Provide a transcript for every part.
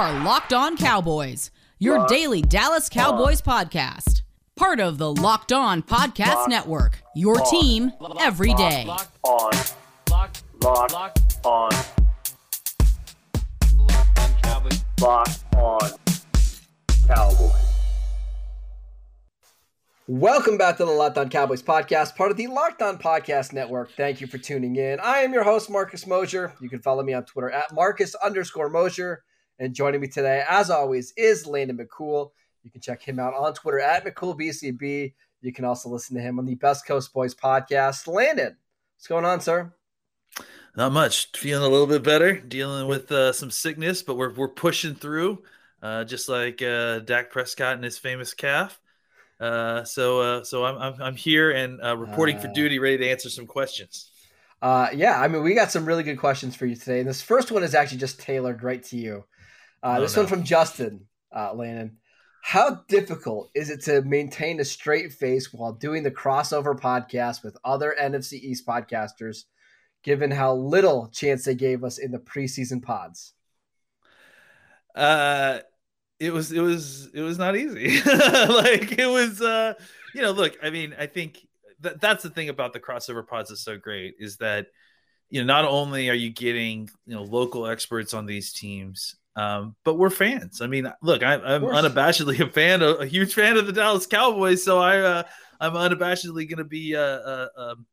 are Locked On Cowboys, your daily Dallas Cowboys podcast. Part of the Locked On Podcast Network, your team every day. Locked on. Locked. Locked Locked on. Locked on Cowboys. Locked on Cowboys. Welcome back to the Locked On Cowboys podcast, part of the Locked On Podcast Network. Thank you for tuning in. I am your host, Marcus Mosher. You can follow me on Twitter at Marcus underscore Mosher. And joining me today, as always, is Landon McCool. You can check him out on Twitter at McCoolBCB. You can also listen to him on the Best Coast Boys podcast. Landon, what's going on, sir? Not much. Feeling a little bit better. Dealing with uh, some sickness, but we're we're pushing through. Uh, just like uh, Dak Prescott and his famous calf. Uh, so uh, so I'm, I'm I'm here and uh, reporting for Uh. duty, ready to answer some questions. Uh, yeah, I mean, we got some really good questions for you today. And this first one is actually just tailored right to you. Uh, Oh, this no. one from Justin uh, Landon. How difficult is it to maintain a straight face while doing the crossover podcast with other NFC East podcasters, given how little chance they gave us in the preseason pods? Uh, it was it was it was not easy. like it was uh, you know, look, I mean, I think that that's the thing about the crossover pods that's so great is that you know not only are you getting you know local experts on these teams um, but we're fans. I mean look I, i'm unabashedly a fan of, a huge fan of the dallas cowboys so i uh, i'm unabashedly going to be uh, uh, um,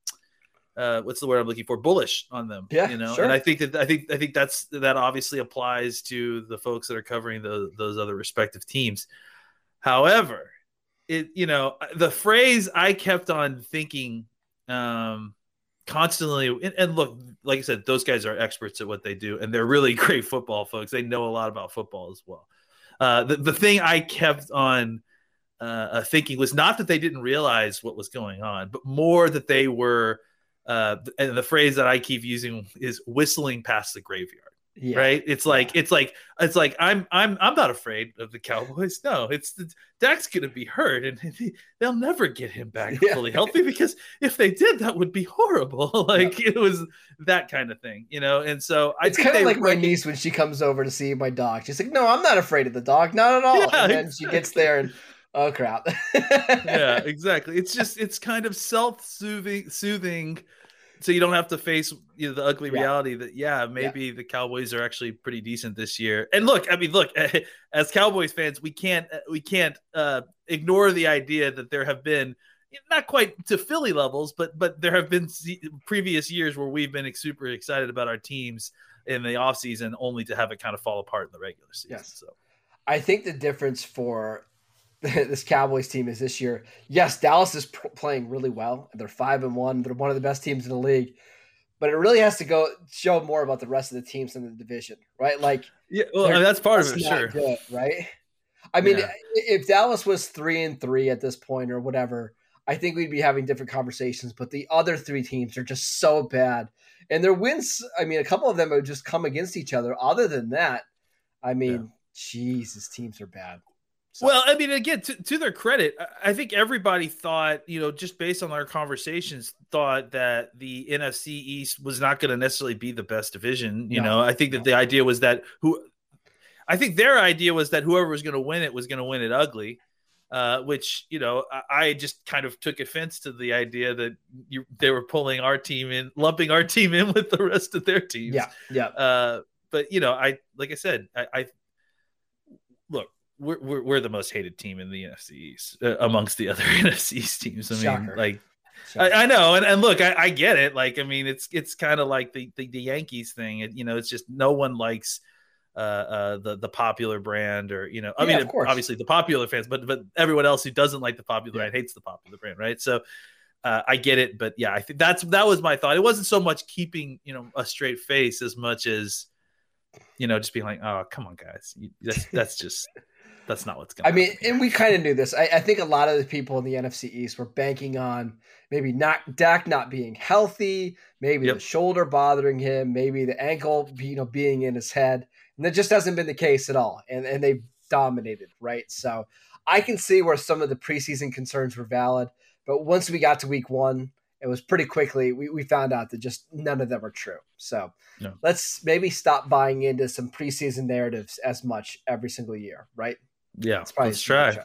uh, what's the word i'm looking for? Bullish on them Yeah, you know? sure. and i think that i think i think that's that obviously applies to the folks that are covering those those other respective teams. However it you know the phrase i kept on thinking um constantly and, and look like i said those guys are experts at what they do and they're really great football folks. They know a lot about football as well. Uh the, the thing i kept on uh, uh thinking was not that they didn't realize what was going on but more that they were uh and the phrase that i keep using is whistling past the graveyard Yeah. right it's like it's like it's like i'm i'm i'm not afraid of the cowboys no it's, it's dak's gonna be hurt and he- they'll never get him back Yeah. fully healthy because if they did that would be horrible like it was that kind of thing you know and so i It's kind of like my niece when she comes over to see my dog. She's like, "No, I'm not afraid of the dog, not at all." Yeah, and then she gets there and, oh crap! yeah exactly it's just it's kind of self-soothing soothing so you don't have to face you know, the ugly Yeah. reality that yeah maybe the cowboys are actually pretty decent this year and look i mean look as cowboys fans we can't we can't uh ignore the idea that there have been not quite to philly levels but but there have been previous years where we've been super excited about our teams in the offseason only to have it kind of fall apart in the regular season Yes. so I think the difference for this Cowboys team is this year. Yes, Dallas is p- playing really well. They're five and one. They're one of the best teams in the league. But it really has to go show more about the rest of the teams in the division, right? Like yeah well I mean, that's part of it sure good, right? I mean, Yeah. if Dallas was three and three at this point or whatever, I think we'd be having different conversations. But the other three teams are just so bad, and their wins. I mean, a couple of them have just come against each other. Other than that, I mean, Jesus, teams are bad. So- Well, I mean, again, to, to their credit, I- think everybody thought, you know, just based on our conversations, thought that the NFC East was not going to necessarily be the best division. You No, know, I think that the idea was that who, I think their idea was that whoever was going to win it was going to win it ugly. Uh, which you know, I, I just kind of took offense to the idea that you, they were pulling our team in, lumping our team in with the rest of their teams. yeah, yeah, Uh, but you know, I like I said, I, I we're, we're we're the most hated team in the NFC East uh, amongst the other NFC East teams. I mean, Shocker. like I, I know, and, and look, I, I get it. Like, I mean, it's it's kind of like the, the the Yankees thing. It, you know, it's just no one likes uh, uh, the the popular brand, or you know, I Yeah, mean, of course. obviously the popular fans, but but everyone else who doesn't like the popular brand hates the popular brand, right? So. Uh, I get it, but yeah, I think that's that was my thought. It wasn't so much keeping you know a straight face as much as you know just being like, oh come on, guys, you, that's that's just that's not what's going. I mean, and we kind of knew this. I, I think a lot of the people in the NFC East were banking on maybe not Dak not being healthy, maybe Yep. the shoulder bothering him, maybe the ankle, you know, being in his head, and that just hasn't been the case at all. And and they've dominated, right? So I can see where some of the preseason concerns were valid, but once we got to week one it was pretty quickly we, we found out that just none of them are true. So No. let's maybe stop buying into some preseason narratives as much every single year, right? Yeah, let's try.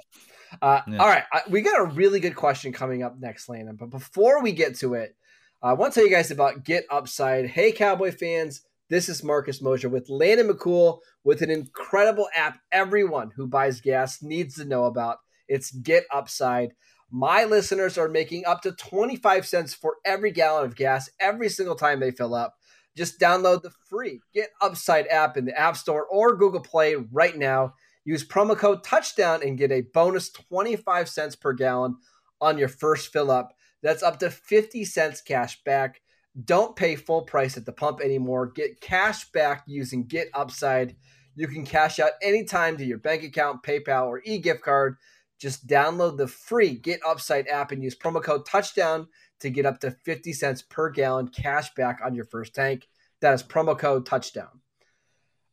Uh, Yeah. All right, I, we got a really good question coming up next, Landon. But before we get to it, I want to tell you guys about Get Upside. Hey, Cowboy fans, this is Marcus Mosher with Landon McCool with an incredible app everyone who buys gas needs to know about. It's Get Upside. My listeners are making up to 25 cents for every gallon of gas every single time they fill up. Just download the free Get Upside app in the App Store or Google Play right now. Use promo code touchdown and get a bonus 25 cents per gallon on your first fill up. That's up to 50 cents cash back. Don't pay full price at the pump anymore. Get cash back using Get Upside. You can cash out anytime to your bank account, PayPal, or e gift card. Just download the free Get Upside app and use promo code touchdown to get up to 50 cents per gallon cash back on your first tank. That is promo code touchdown.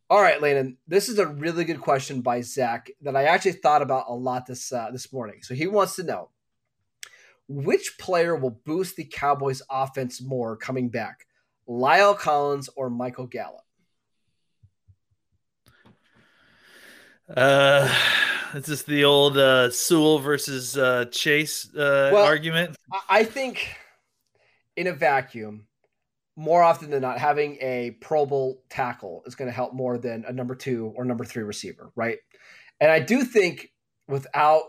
All right, Landon, this is a really good question by Zach that I actually thought about a lot this uh, this morning. So he wants to know which player will boost the Cowboys' offense more coming back, La'el Collins or Michael Gallup? Uh, is this the old uh, Sewell versus uh, Chase uh, Well- argument? I- I think in a vacuum, more often than not, having a Pro Bowl tackle is going to help more than a number two or number three receiver, right? And I do think without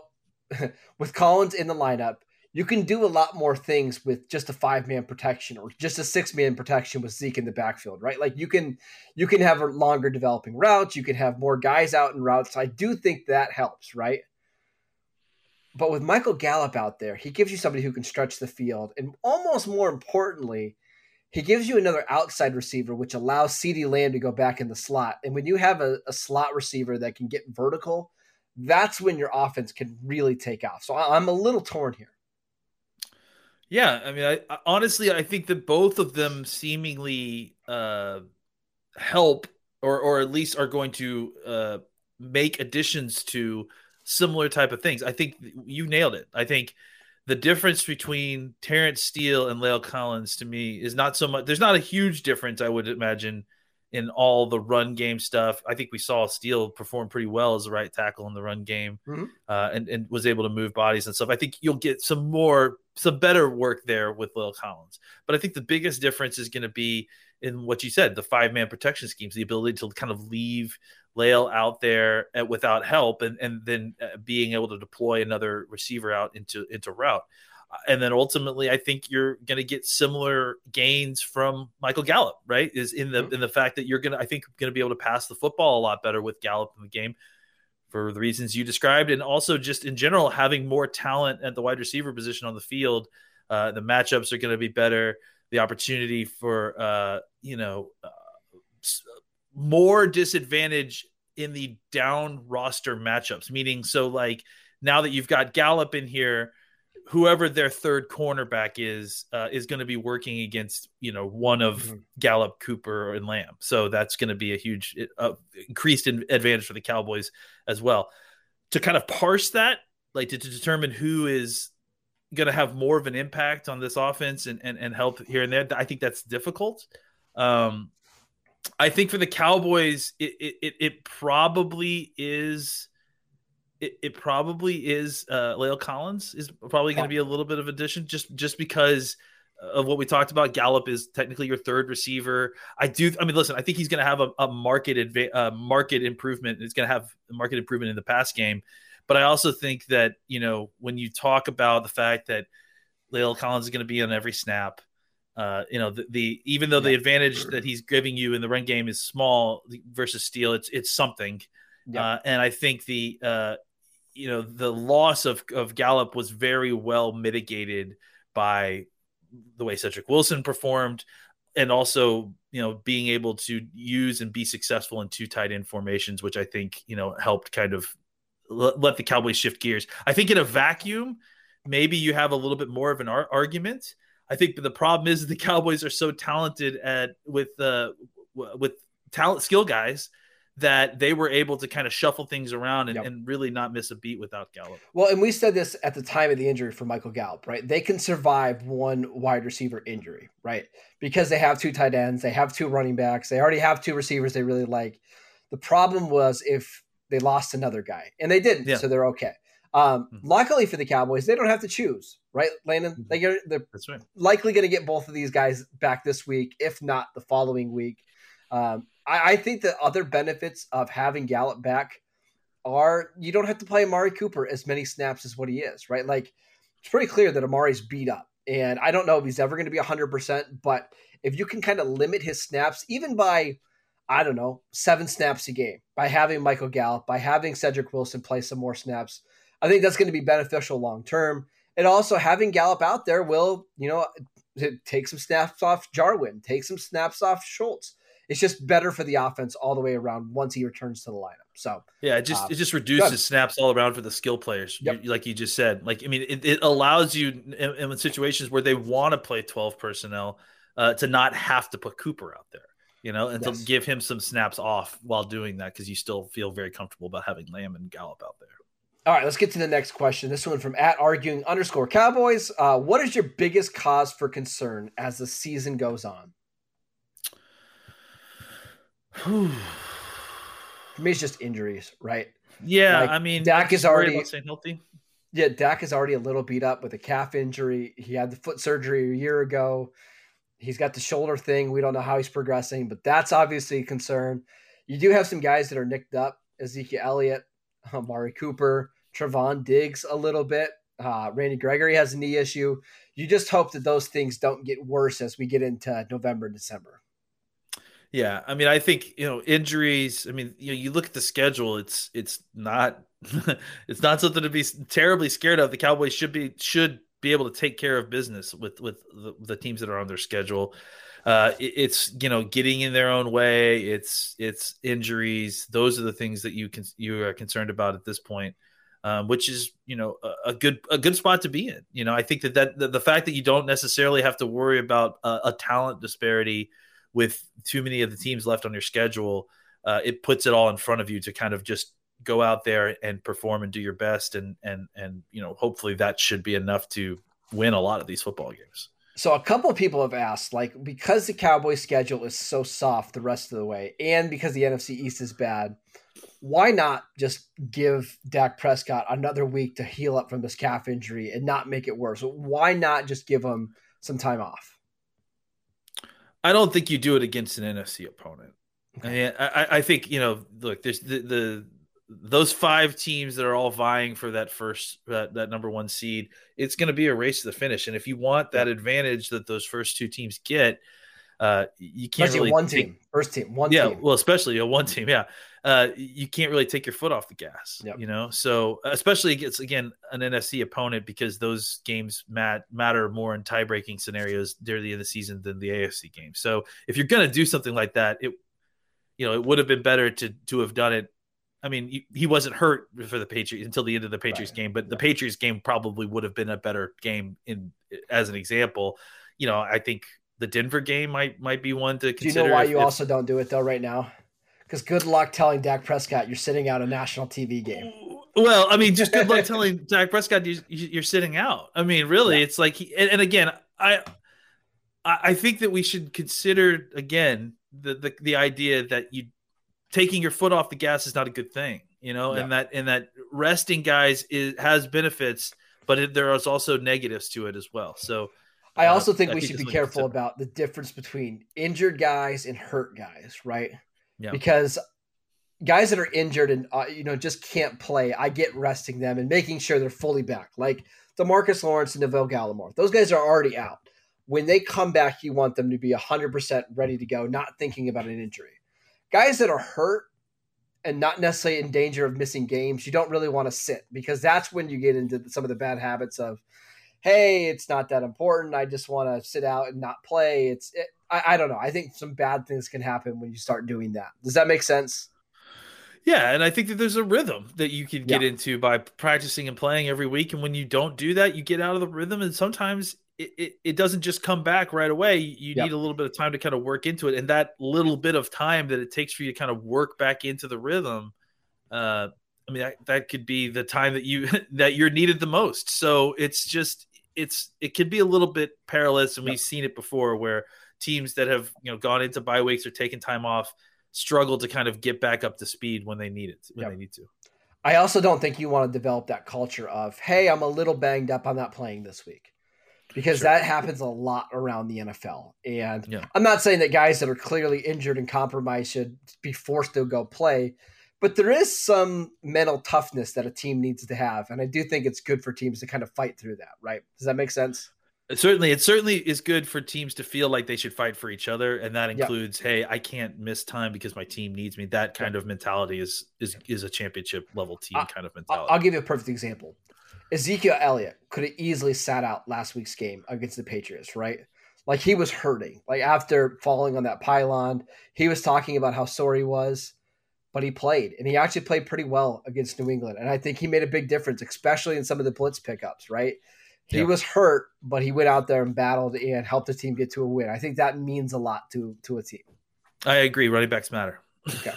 with Collins in the lineup, you can do a lot more things with just a five man protection or just a six man protection with Zeke in the backfield, right? Like you can you can have a longer developing routes, you can have more guys out in routes. I do think that helps, right? But with Michael Gallup out there, he gives you somebody who can stretch the field. And almost more importantly, he gives you another outside receiver, which allows CeeDee Lamb to go back in the slot. And when you have a, a slot receiver that can get vertical, that's when your offense can really take off. So I, I'm a little torn here. Yeah, I mean, I, I honestly I think that both of them seemingly uh, help, or or at least are going to uh, make additions to similar type of things. I think you nailed it. I think the difference between Terence Steele and La'el Collins to me is not so much. There's not a huge difference, I would imagine, in all the run game stuff. I think we saw Steele perform pretty well as a right tackle in the run game, Mhm. uh, and and was able to move bodies and stuff. I think you'll get some more, some better work there with La'el Collins. But I think the biggest difference is going to be in what you said, the five man protection schemes, the ability to kind of leave La'el out there at, without help, and and then uh, being able to deploy another receiver out into into route. Uh, And then ultimately, I think you're going to get similar gains from Michael Gallup, right? Is in the Mhm. in the fact that you're going to, I think, going to be able to pass the football a lot better with Gallup in the game for the reasons you described, and also just in general having more talent at the wide receiver position on the field. Uh, the matchups are going to be better. The opportunity for uh, you know uh, more disadvantage in the down roster matchups. Meaning, so like now that you've got Gallup in here, whoever their third cornerback is uh, is going to be working against you know one of Mhm. Gallup, Cooper, and Lamb. So that's going to be a huge uh, increased in advantage for the Cowboys as well. To kind of parse that, like to, to determine who is going to have more of an impact on this offense and, and and help here and there, I think that's difficult. Um, I think for the Cowboys, it it, it, it probably is. It, it probably is uh La'el Collins is probably going to be a little bit of addition just just because of what we talked about. Gallup is technically your third receiver. I do. I mean, listen. I think he's going to have a, a market adva- uh, market improvement. It's going to have a market improvement in the pass game. But I also think that you know when you talk about the fact that La'el Collins is going to be on every snap, uh, you know the, the even though the advantage that he's giving you in the run game is small versus Steele, it's it's something. Yeah. Uh, and I think the uh, you know the loss of of Gallup was very well mitigated by the way Cedric Wilson performed, and also you know being able to use and be successful in two tight end formations, which I think you know helped kind of l- let the Cowboys shift gears. I think in a vacuum, maybe you have a little bit more of an ar- argument. I think the problem is the Cowboys are so talented at with uh, w- with talent skill guys that they were able to kind of shuffle things around and, Yep. and really not miss a beat without Gallup. Well, and we said this at the time of the injury for Michael Gallup, right? They can survive one wide receiver injury, right? Because they have two tight ends, they have two running backs, they already have two receivers they really like. The problem was if they lost another guy, and they didn't, Yeah. so they're okay. Um, Mhm. Luckily for the Cowboys, they don't have to choose, right, Landon? They get, they're That's right. likely going to get both of these guys back this week, if not the following week. Um, I, I think the other benefits of having Gallup back are you don't have to play Amari Cooper as many snaps as what he is, right? Like it's pretty clear that Amari's beat up. And I don't know if he's ever going to be 100%, but if you can kind of limit his snaps, even by, I don't know, seven snaps a game, by having Michael Gallup, by having Cedric Wilson play some more snaps, I think that's going to be beneficial long term. And also having Gallup out there will, you know, take some snaps off Jarwin, take some snaps off Schultz. It's just better for the offense all the way around once he returns to the lineup. So Yeah, it just Uh, it just reduces good. snaps all around for the skill players, Yep. Like you just said. Like I mean, it, it allows you in, in situations where they want to play twelve personnel uh, to not have to put Cooper out there, you know, and Yes. to give him some snaps off while doing that because you still feel very comfortable about having Lamb and Gallup out there. All right, let's get to the next question. This one from at arguing underscore Cowboys. Uh, what is your biggest cause for concern as the season goes on? For me, it's just injuries, right? yeah, Like, I mean, Dak is already- staying healthy. Yeah, Dak is already a little beat up with a calf injury. He had the foot surgery a year ago. He's got the shoulder thing. We don't know how he's progressing, but that's obviously a concern. You do have some guys that are nicked up Ezekiel Elliott, Amari Cooper, Trevon Diggs a little bit. Uh, Randy Gregory has a knee issue. You just hope that those things don't get worse as we get into November and December. Yeah, I mean, I think you know injuries. I mean, you know, you look at the schedule; it's it's not it's not something to be terribly scared of. The Cowboys should be should be able to take care of business with with the, the teams that are on their schedule. Uh, it- it's you know getting in their own way. It's it's injuries. Those are the things that you can you are concerned about at this point. Um, which is you know a, a good a good spot to be in. You know, I think that that the, the fact that you don't necessarily have to worry about a, a talent disparity with too many of the teams left on your schedule, uh, it puts it all in front of you to kind of just go out there and perform and do your best, and and and you know hopefully that should be enough to win a lot of these football games. So a couple of people have asked, like, because the Cowboys' schedule is so soft the rest of the way, and because the NFC East is bad, why not just give Dak Prescott another week to heal up from this calf injury and not make it worse? Why not just give him some time off? I don't think you do it against an NFC opponent. I, mean, I- I think you know. Look, there's the, the those five teams that are all vying for that first that, that number one seed. It's going to be a race to the finish, and if you want that advantage that those first two teams get, uh, you can't Especially really one take- team, first team, one yeah, team. well, especially a one team, yeah. Uh, you can't really take your foot off the gas, Yep. you know. So especially against again an NFC opponent because those games mat- matter more in tie breaking scenarios during the end of the season than the AFC game. So if you're going to do something like that, it you know it would have been better to to have done it. I mean, he- wasn't hurt for the Patriots until the end of the Patriots Right. game, but the Right. Patriots game probably would have been a better game in as an example. You know, I think the Denver game might might be one to consider. Do you know why if- you if- also don't do it though right now? Because good luck telling Dak Prescott you're sitting out a national TV game. Well, I mean, just good luck telling Dak Prescott you, you're sitting out. I mean, really, it's like, he, and, and again, I, I I think that we should consider again the, the the idea that you taking your foot off the gas is not a good thing, you know, and that and that resting guys is has benefits, but it, there is also negatives to it as well. So I Uh, also think I we think should be careful about the difference between injured guys and hurt guys, right? Yeah. Because guys that are injured and uh, you know just can't play, I get resting them and making sure they're fully back. Like Demarcus Lawrence and Neville Gallimore, those guys are already out. When they come back, you want them to be hundred percent ready to go, not thinking about an injury. Guys that are hurt and not necessarily in danger of missing games, you don't really want to sit because that's when you get into some of the bad habits of hey, it's not that important. I just want to sit out and not play. It's it, I, I don't know. I think some bad things can happen when you start doing that. Does that make sense? Yeah, and I think that there's a rhythm that you can get Yeah. into by practicing and playing every week. And when you don't do that, you get out of the rhythm, and sometimes it, it, it doesn't just come back right away. You Yep. need a little bit of time to kind of work into it, and that little bit of time that it takes for you to kind of work back into the rhythm. Uh, I mean, that, that could be the time that you that you're needed the most. So it's just it's it could be a little bit perilous, and Yep. we've seen it before where teams that have you know gone into bye weeks or taken time off struggle to kind of get back up to speed when they need it when Yep. they need to. I also don't think you want to develop that culture of, hey, I'm a little banged up. I'm not playing this week. Because Sure. that happens a lot around the NFL. And Yeah. I'm not saying that guys that are clearly injured and compromised should be forced to go play, but there is some mental toughness that a team needs to have. And I do think it's good for teams to kind of fight through that, right? Does that make sense? certainly it certainly is good for teams to feel like they should fight for each other and that Yep. includes hey i can't miss time because my team needs me that kind of mentality is is is a championship level team I- kind of mentality I'll give you a perfect example. Ezekiel Elliott could have easily sat out last week's game against the Patriots, right? Like he was hurting. Like after falling on that pylon, he was talking about how sore he was, but he played and he actually played pretty well against New England. And I think he made a big difference, especially in some of the blitz pickups, right? He Yeah. was hurt, but he went out there and battled and helped the team get to a win. I think that means a lot to to a team. i agree running backs matter Okay.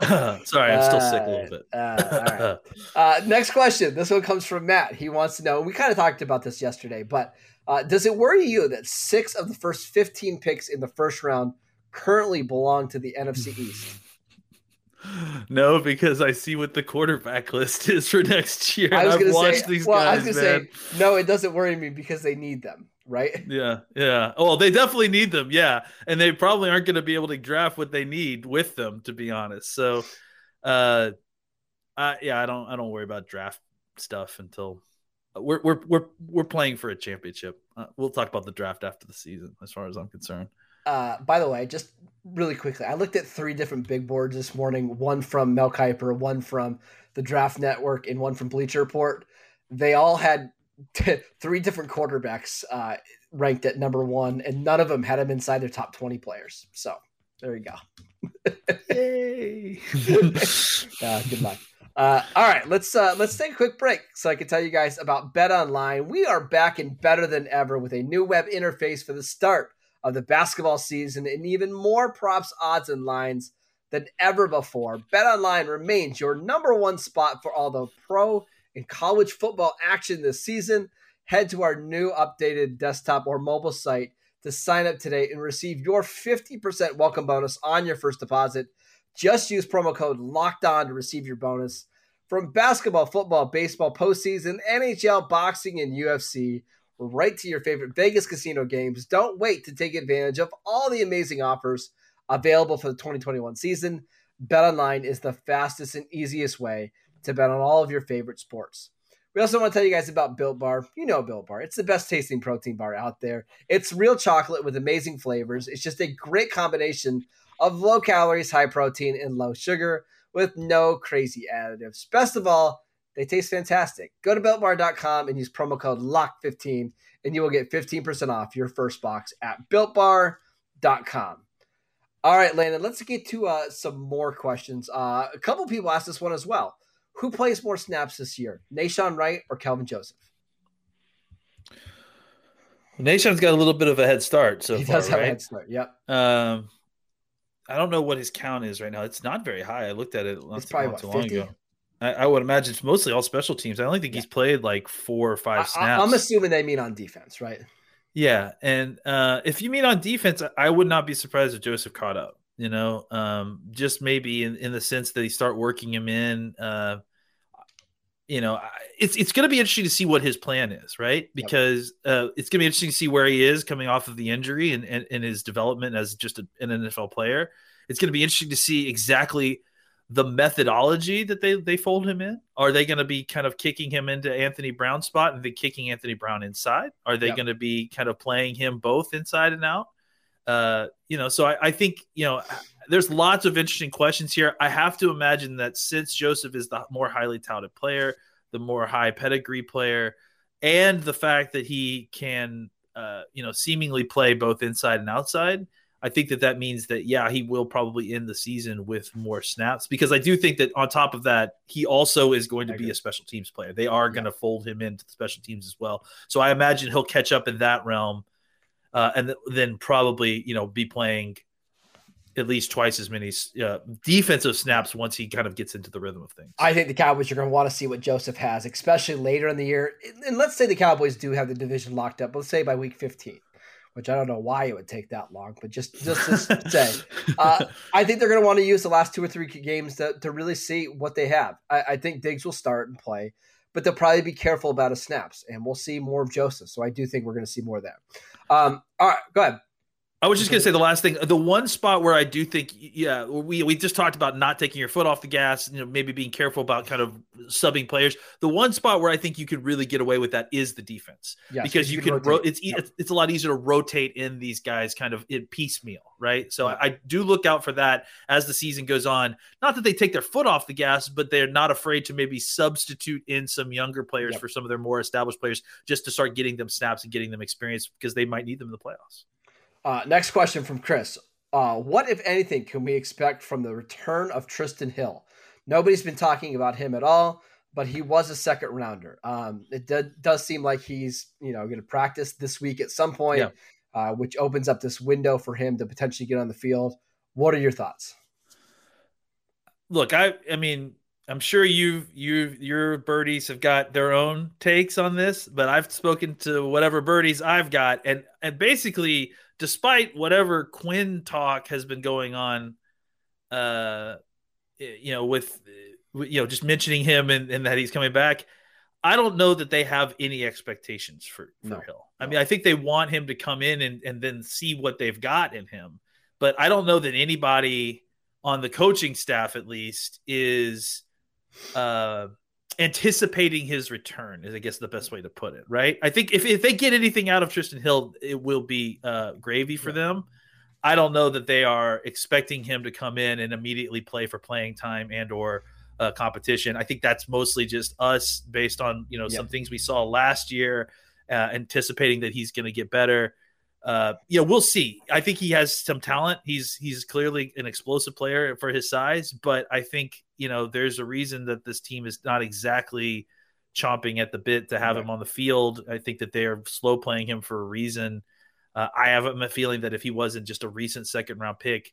sorry i'm still sick a little bit Uh, all right. Uh, next question. This one comes from Matt. He wants to know. We kind of talked about this yesterday, but uh, does it worry you that six of the first 15 picks in the first round currently belong to the NFC East? no because i see what the quarterback list is for next year I was i've watched say. these well, I guys was going man. to say no. It doesn't worry me because they need them, right? Yeah, yeah. Oh, they definitely need them. Yeah, and they probably aren't going to be able to draft what they need with them, to be honest. So, uh, I, yeah, I don't, I don't worry about draft stuff until we're we're we're we're playing for a championship. Uh, we'll talk about the draft after the season, as far as I'm concerned. Uh, by the way, just really quickly, I looked at three different big boards this morning. One from Mel Kiper, one from the Draft Network, and one from Bleacher Report. They all had three different quarterbacks uh, ranked at number one, and none of them had them inside their top twenty players. So there you go. Yay! Uh, good luck. Uh, all right, let's uh, let's take a quick break so I can tell you guys about Bet Online. We are back and better than ever with a new web interface for the start of the basketball season and even more props, odds, and lines than ever before. Bet Online remains your number one spot for all the pro and college football action this season. Head to our new updated desktop or mobile site to sign up today and receive your 50% welcome bonus on your first deposit. Just use promo code locked on to receive your bonus. From basketball, football, baseball, postseason, NHL, boxing, and UFC, right to your favorite Vegas casino games. Don't wait to take advantage of all the amazing offers available for the 2021 season. BetOnline is the fastest and easiest way to bet on all of your favorite sports. We also want to tell you guys about Built Bar. You know Built Bar. It's the best tasting protein bar out there. It's real chocolate with amazing flavors. It's just a great combination of low calories, high protein, and low sugar with no crazy additives. Best of all, they taste fantastic. Go to builtbar.com and use promo code LOCK15 and you will get 15% off your first box at builtbar.com. All right, Landon, let's get to uh, some more questions. Uh, a couple people asked this one as well. Who plays more snaps this year, Nahshon Wright or Kelvin Joseph? Nahshon's got a little bit of a head start so he far, does have a head start. Yep. Um, I don't know what his count is right now. It's not very high. I looked at it not It's too, probably, not what, long 50? ago. I, I would imagine it's mostly all special teams. I only think he's played like four or five snaps. I, am assuming they mean on defense, right? Yeah, and uh, if you mean on defense, I would not be surprised if Joseph caught up. You know, um, just maybe in, in the sense that he start working him in. Uh, you know, it's it's going to be interesting to see what his plan is, right? Because uh, it's going to be interesting to see where he is coming off of the injury and, and, and his development as just a, an NFL player. It's going to be interesting to see exactly the methodology that they they fold him in. Are they going to be kind of kicking him into Anthony Brown's spot and then kicking Anthony Brown inside? Are they Yep. going to be kind of playing him both inside and out? Uh, you know, so I, I think you know there's lots of interesting questions here. I have to imagine that since Joseph is the more highly touted player, the more high pedigree player, and the fact that he can, uh, you know, seemingly play both inside and outside, I think that that means that yeah, he will probably end the season with more snaps because I do think that on top of that, he also is going to be a special teams player. They are going to fold him into the special teams as well. So I imagine he'll catch up in that realm, uh, and th- then probably you know be playing at least twice as many uh, defensive snaps once he kind of gets into the rhythm of things. I think the Cowboys are going to want to see what Joseph has, especially later in the year. And let's say the Cowboys do have the division locked up. Let's say by week 15 which I don't know why it would take that long, but just just to say, uh, I think they're going to want to use the last two or three games to, to really see what they have. I, I, think Diggs will start and play, but they'll probably be careful about his snaps, and we'll see more of Joseph. So I do think we're going to see more of that. Um, all right, go ahead. I was just going to say the last thing. The one spot where I do think, yeah, we we just talked about not taking your foot off the gas, you know, maybe being careful about kind of subbing players. The one spot where I think you could really get away with that is the defense, yes, because you, you can. Ro- it's, yep. it's it's a lot easier to rotate in these guys kind of in piecemeal, right? So yep. I, I do look out for that as the season goes on. Not that they take their foot off the gas, but they're not afraid to maybe substitute in some younger players yep. for some of their more established players, just to start getting them snaps and getting them experience because they might need them in the playoffs. Uh, next question from Chris. Uh, what, if anything, can we expect from the return of Trysten Hill? Nobody's been talking about him at all, but he was a second rounder. Um, it did, does seem like he's you know going to practice this week at some point, yeah. uh, which opens up this window for him to potentially get on the field. What are your thoughts? Look, I I mean, I'm sure you you your birdies have got their own takes on this, but I've spoken to whatever birdies I've got, and and basically despite whatever Quinn talk has been going on, uh, you know, with you know just mentioning him and, and that he's coming back, I don't know that they have any expectations for for no, Hill. I no. mean, I think they want him to come in and and then see what they've got in him, but I don't know that anybody on the coaching staff, at least, is. Uh, anticipating his return is I guess the best way to put it, right? I think if, if they get anything out of Trysten Hill, it will be uh, gravy for yeah. them. I don't know that they are expecting him to come in and immediately play for playing time and or uh, competition. I think that's mostly just us based on you know yeah. some things we saw last year, uh, anticipating that he's going to get better uh, you know, we'll see. I think he has some talent. He's he's clearly an explosive player for his size, but I think you know there's a reason that this team is not exactly chomping at the bit to have right. him on the field. I think that they are slow playing him for a reason. Uh, I have a feeling that if he wasn't just a recent second round pick,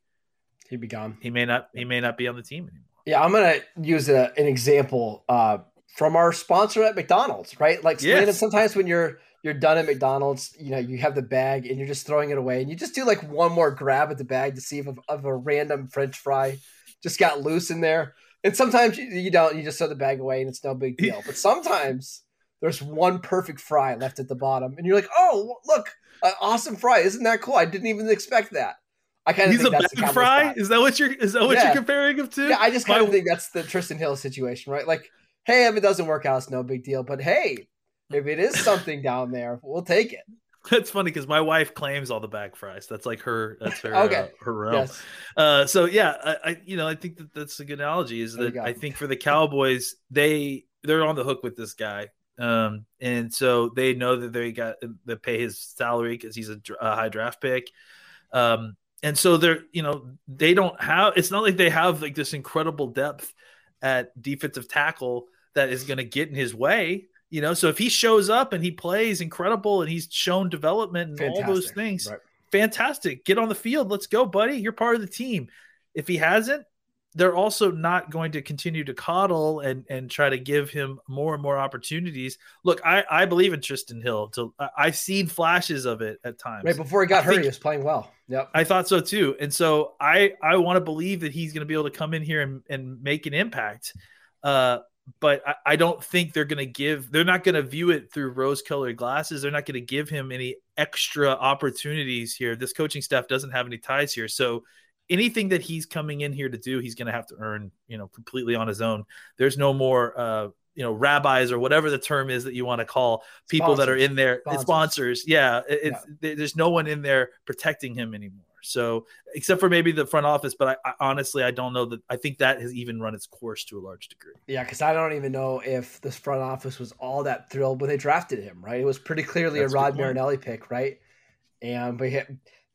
he'd be gone. He may not. He may not be on the team anymore. Yeah, I'm gonna use a, an example uh, from our sponsor at McDonald's. Right, like yes. sometimes when you're you're done at McDonald's, you know, you have the bag and you're just throwing it away, and you just do like one more grab at the bag to see if of a random French fry just got loose in there. And sometimes you, you don't, you just throw the bag away and it's no big deal. But sometimes there's one perfect fry left at the bottom, and you're like, oh, look, an awesome fry! Isn't that cool? I didn't even expect that. I kind of he's a bag fry. Is that what you're? Is that what yeah. you're comparing him to? Yeah, I just kind of think that's the Trysten Hill situation, right? Like, hey, if it doesn't work out, it's no big deal. But hey, if it is something down there, we'll take it. That's funny because my wife claims all the back fries. That's like her. That's her. okay. Uh, her realm. Yes. Uh, so yeah, I, I, you know I think that that's a good analogy. Is that I think for the Cowboys they they're on the hook with this guy, um, and so they know that they got to pay his salary because he's a, a, high draft pick. Um, and so they're you know they don't have. It's not like they have like this incredible depth at defensive tackle that is going to get in his way. You know, so if he shows up and he plays incredible and he's shown development and fantastic. all those things, right. fantastic. Get on the field. Let's go, buddy. You're part of the team. If he hasn't, they're also not going to continue to coddle and and try to give him more and more opportunities. Look, I I believe in Trysten Hill. To I've seen flashes of it at times. Right before he got I hurt, he was playing well. Yep, I thought so too. And so I I want to believe that he's going to be able to come in here and, and make an impact. Uh, but I, I don't think they're going to give, they're not going to view it through rose colored glasses. They're not going to give him any extra opportunities here. This coaching staff doesn't have any ties here. So anything that he's coming in here to do, he's going to have to earn, you know, completely on his own. There's no more, uh, you know, rabbis or whatever the term is that you want to call people sponsors. that are in there, sponsors. sponsors. Yeah, it's, yeah. There's no one in there protecting him anymore. So, except for maybe the front office, but I, I, honestly I don't know that. I think that has even run its course to a large degree. Yeah, because I don't even know if this front office was all that thrilled when they drafted him. Right, it was pretty clearly That's a Rod Marinelli pick, right? And hit,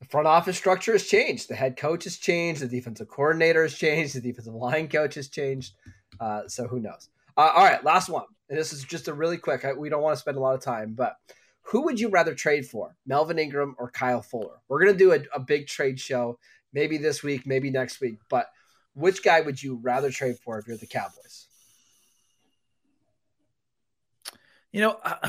the front office structure has changed. The head coach has changed. The defensive coordinator has changed. The defensive line coach has changed. Uh, so who knows? Uh, all right, last one. And this is just a really quick. I, we don't want to spend a lot of time, but who would you rather trade for, Melvin Ingram or Kyle Fuller? We're gonna do a, a big trade show, maybe this week, maybe next week. But which guy would you rather trade for if you're the Cowboys? You know, uh,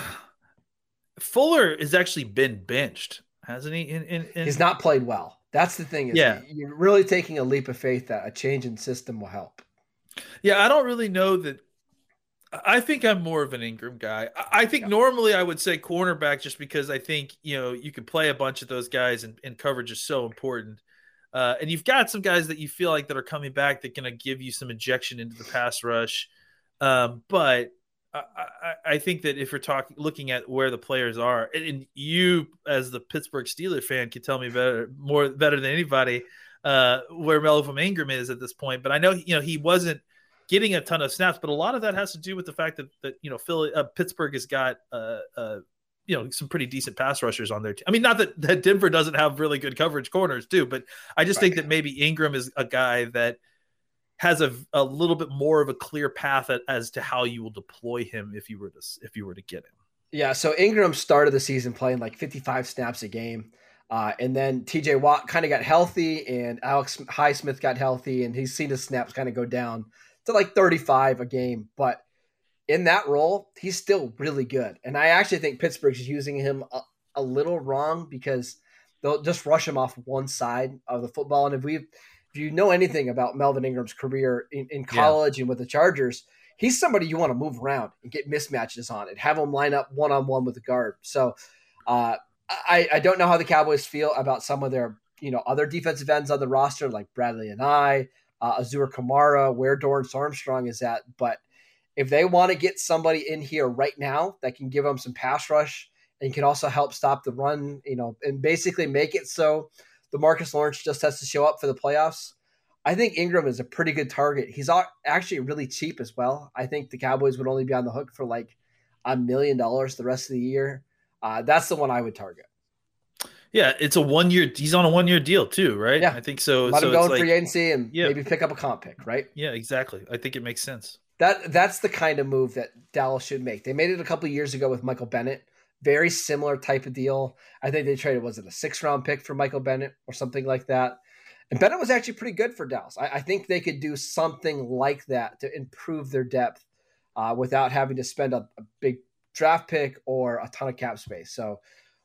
Fuller has actually been benched, hasn't he? In, in, in... He's not played well. That's the thing. Is Yeah. you're really taking a leap of faith that a change in system will help. Yeah, I don't really know that. I think I'm more of an Ingram guy. I think Yeah. normally I would say cornerback just because I think, you know, you can play a bunch of those guys and, and coverage is so important. Uh, and you've got some guys that you feel like that are coming back that going to give you some injection into the pass rush. Um, but I, I, I think that if you're talking, looking at where the players are, and, and you as the Pittsburgh Steelers fan can tell me better, more better than anybody, uh, where Melvin Ingram is at this point. But I know, you know, he wasn't getting a ton of snaps, but a lot of that has to do with the fact that that you know Philly, uh, Pittsburgh has got uh, uh, you know some pretty decent pass rushers on their team. I mean, not that, that Denver doesn't have really good coverage corners too, but I just think that maybe Ingram is a guy that has a, a little bit more of a clear path at, as to how you will deploy him if you were to if you were to get him. Yeah, so Ingram started the season playing like 55 snaps a game. Uh, and then TJ Watt kind of got healthy, and Alex Highsmith got healthy, and he's seen his snaps kind of go down to like 35 a game. But in that role, he's still really good. And I actually think Pittsburgh's using him a, a little wrong because they'll just rush him off one side of the football. And if we, if you know anything about Melvin Ingram's career in, in college and with the Chargers, he's somebody you want to move around and get mismatches on and have him line up one on one with the guard. So uh, I, I don't know how the Cowboys feel about some of their you know other defensive ends on the roster like Bradlee Anae, uh, Azur Kamara, where Dorance Armstrong is at, but if they want to get somebody in here right now that can give them some pass rush and can also help stop the run, you know, and basically make it so DeMarcus Lawrence just has to show up for the playoffs. I think Ingram is a pretty good target. He's actually really cheap as well. I think the Cowboys would only be on the hook for like a million dollars the rest of the year. Uh, that's the one I would target. Yeah, it's a one year. He's on a one year deal too, right? Yeah. I think so. Let so him go it's in like, free agency and Yeah. maybe pick up a comp pick, right? yeah, exactly. I think it makes sense. That that's the kind of move that Dallas should make. They made it a couple years ago with Michael Bennett. Very similar type of deal. I think they traded was it a six round pick for Michael Bennett or something like that. And Bennett was actually pretty good for Dallas. I, I think they could do something like that to improve their depth uh, without having to spend a, a big draft pick or a ton of cap space. So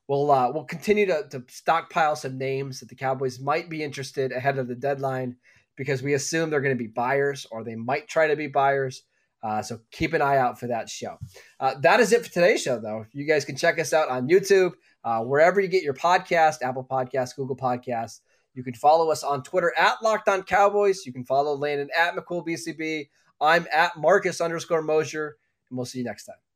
we'll uh, we'll continue to, to stockpile some names that the Cowboys might be interested ahead of the deadline because we assume they're going to be buyers or they might try to be buyers. Uh, so keep an eye out for that show. Uh, that is it for today's show, though. You guys can check us out on YouTube, uh, wherever you get your podcast, Apple Podcasts, Google Podcasts. You can follow us on Twitter at Locked On Cowboys. You can follow Landon at McCoolBCB. I'm at Marcus underscore Mosher, and we'll see you next time.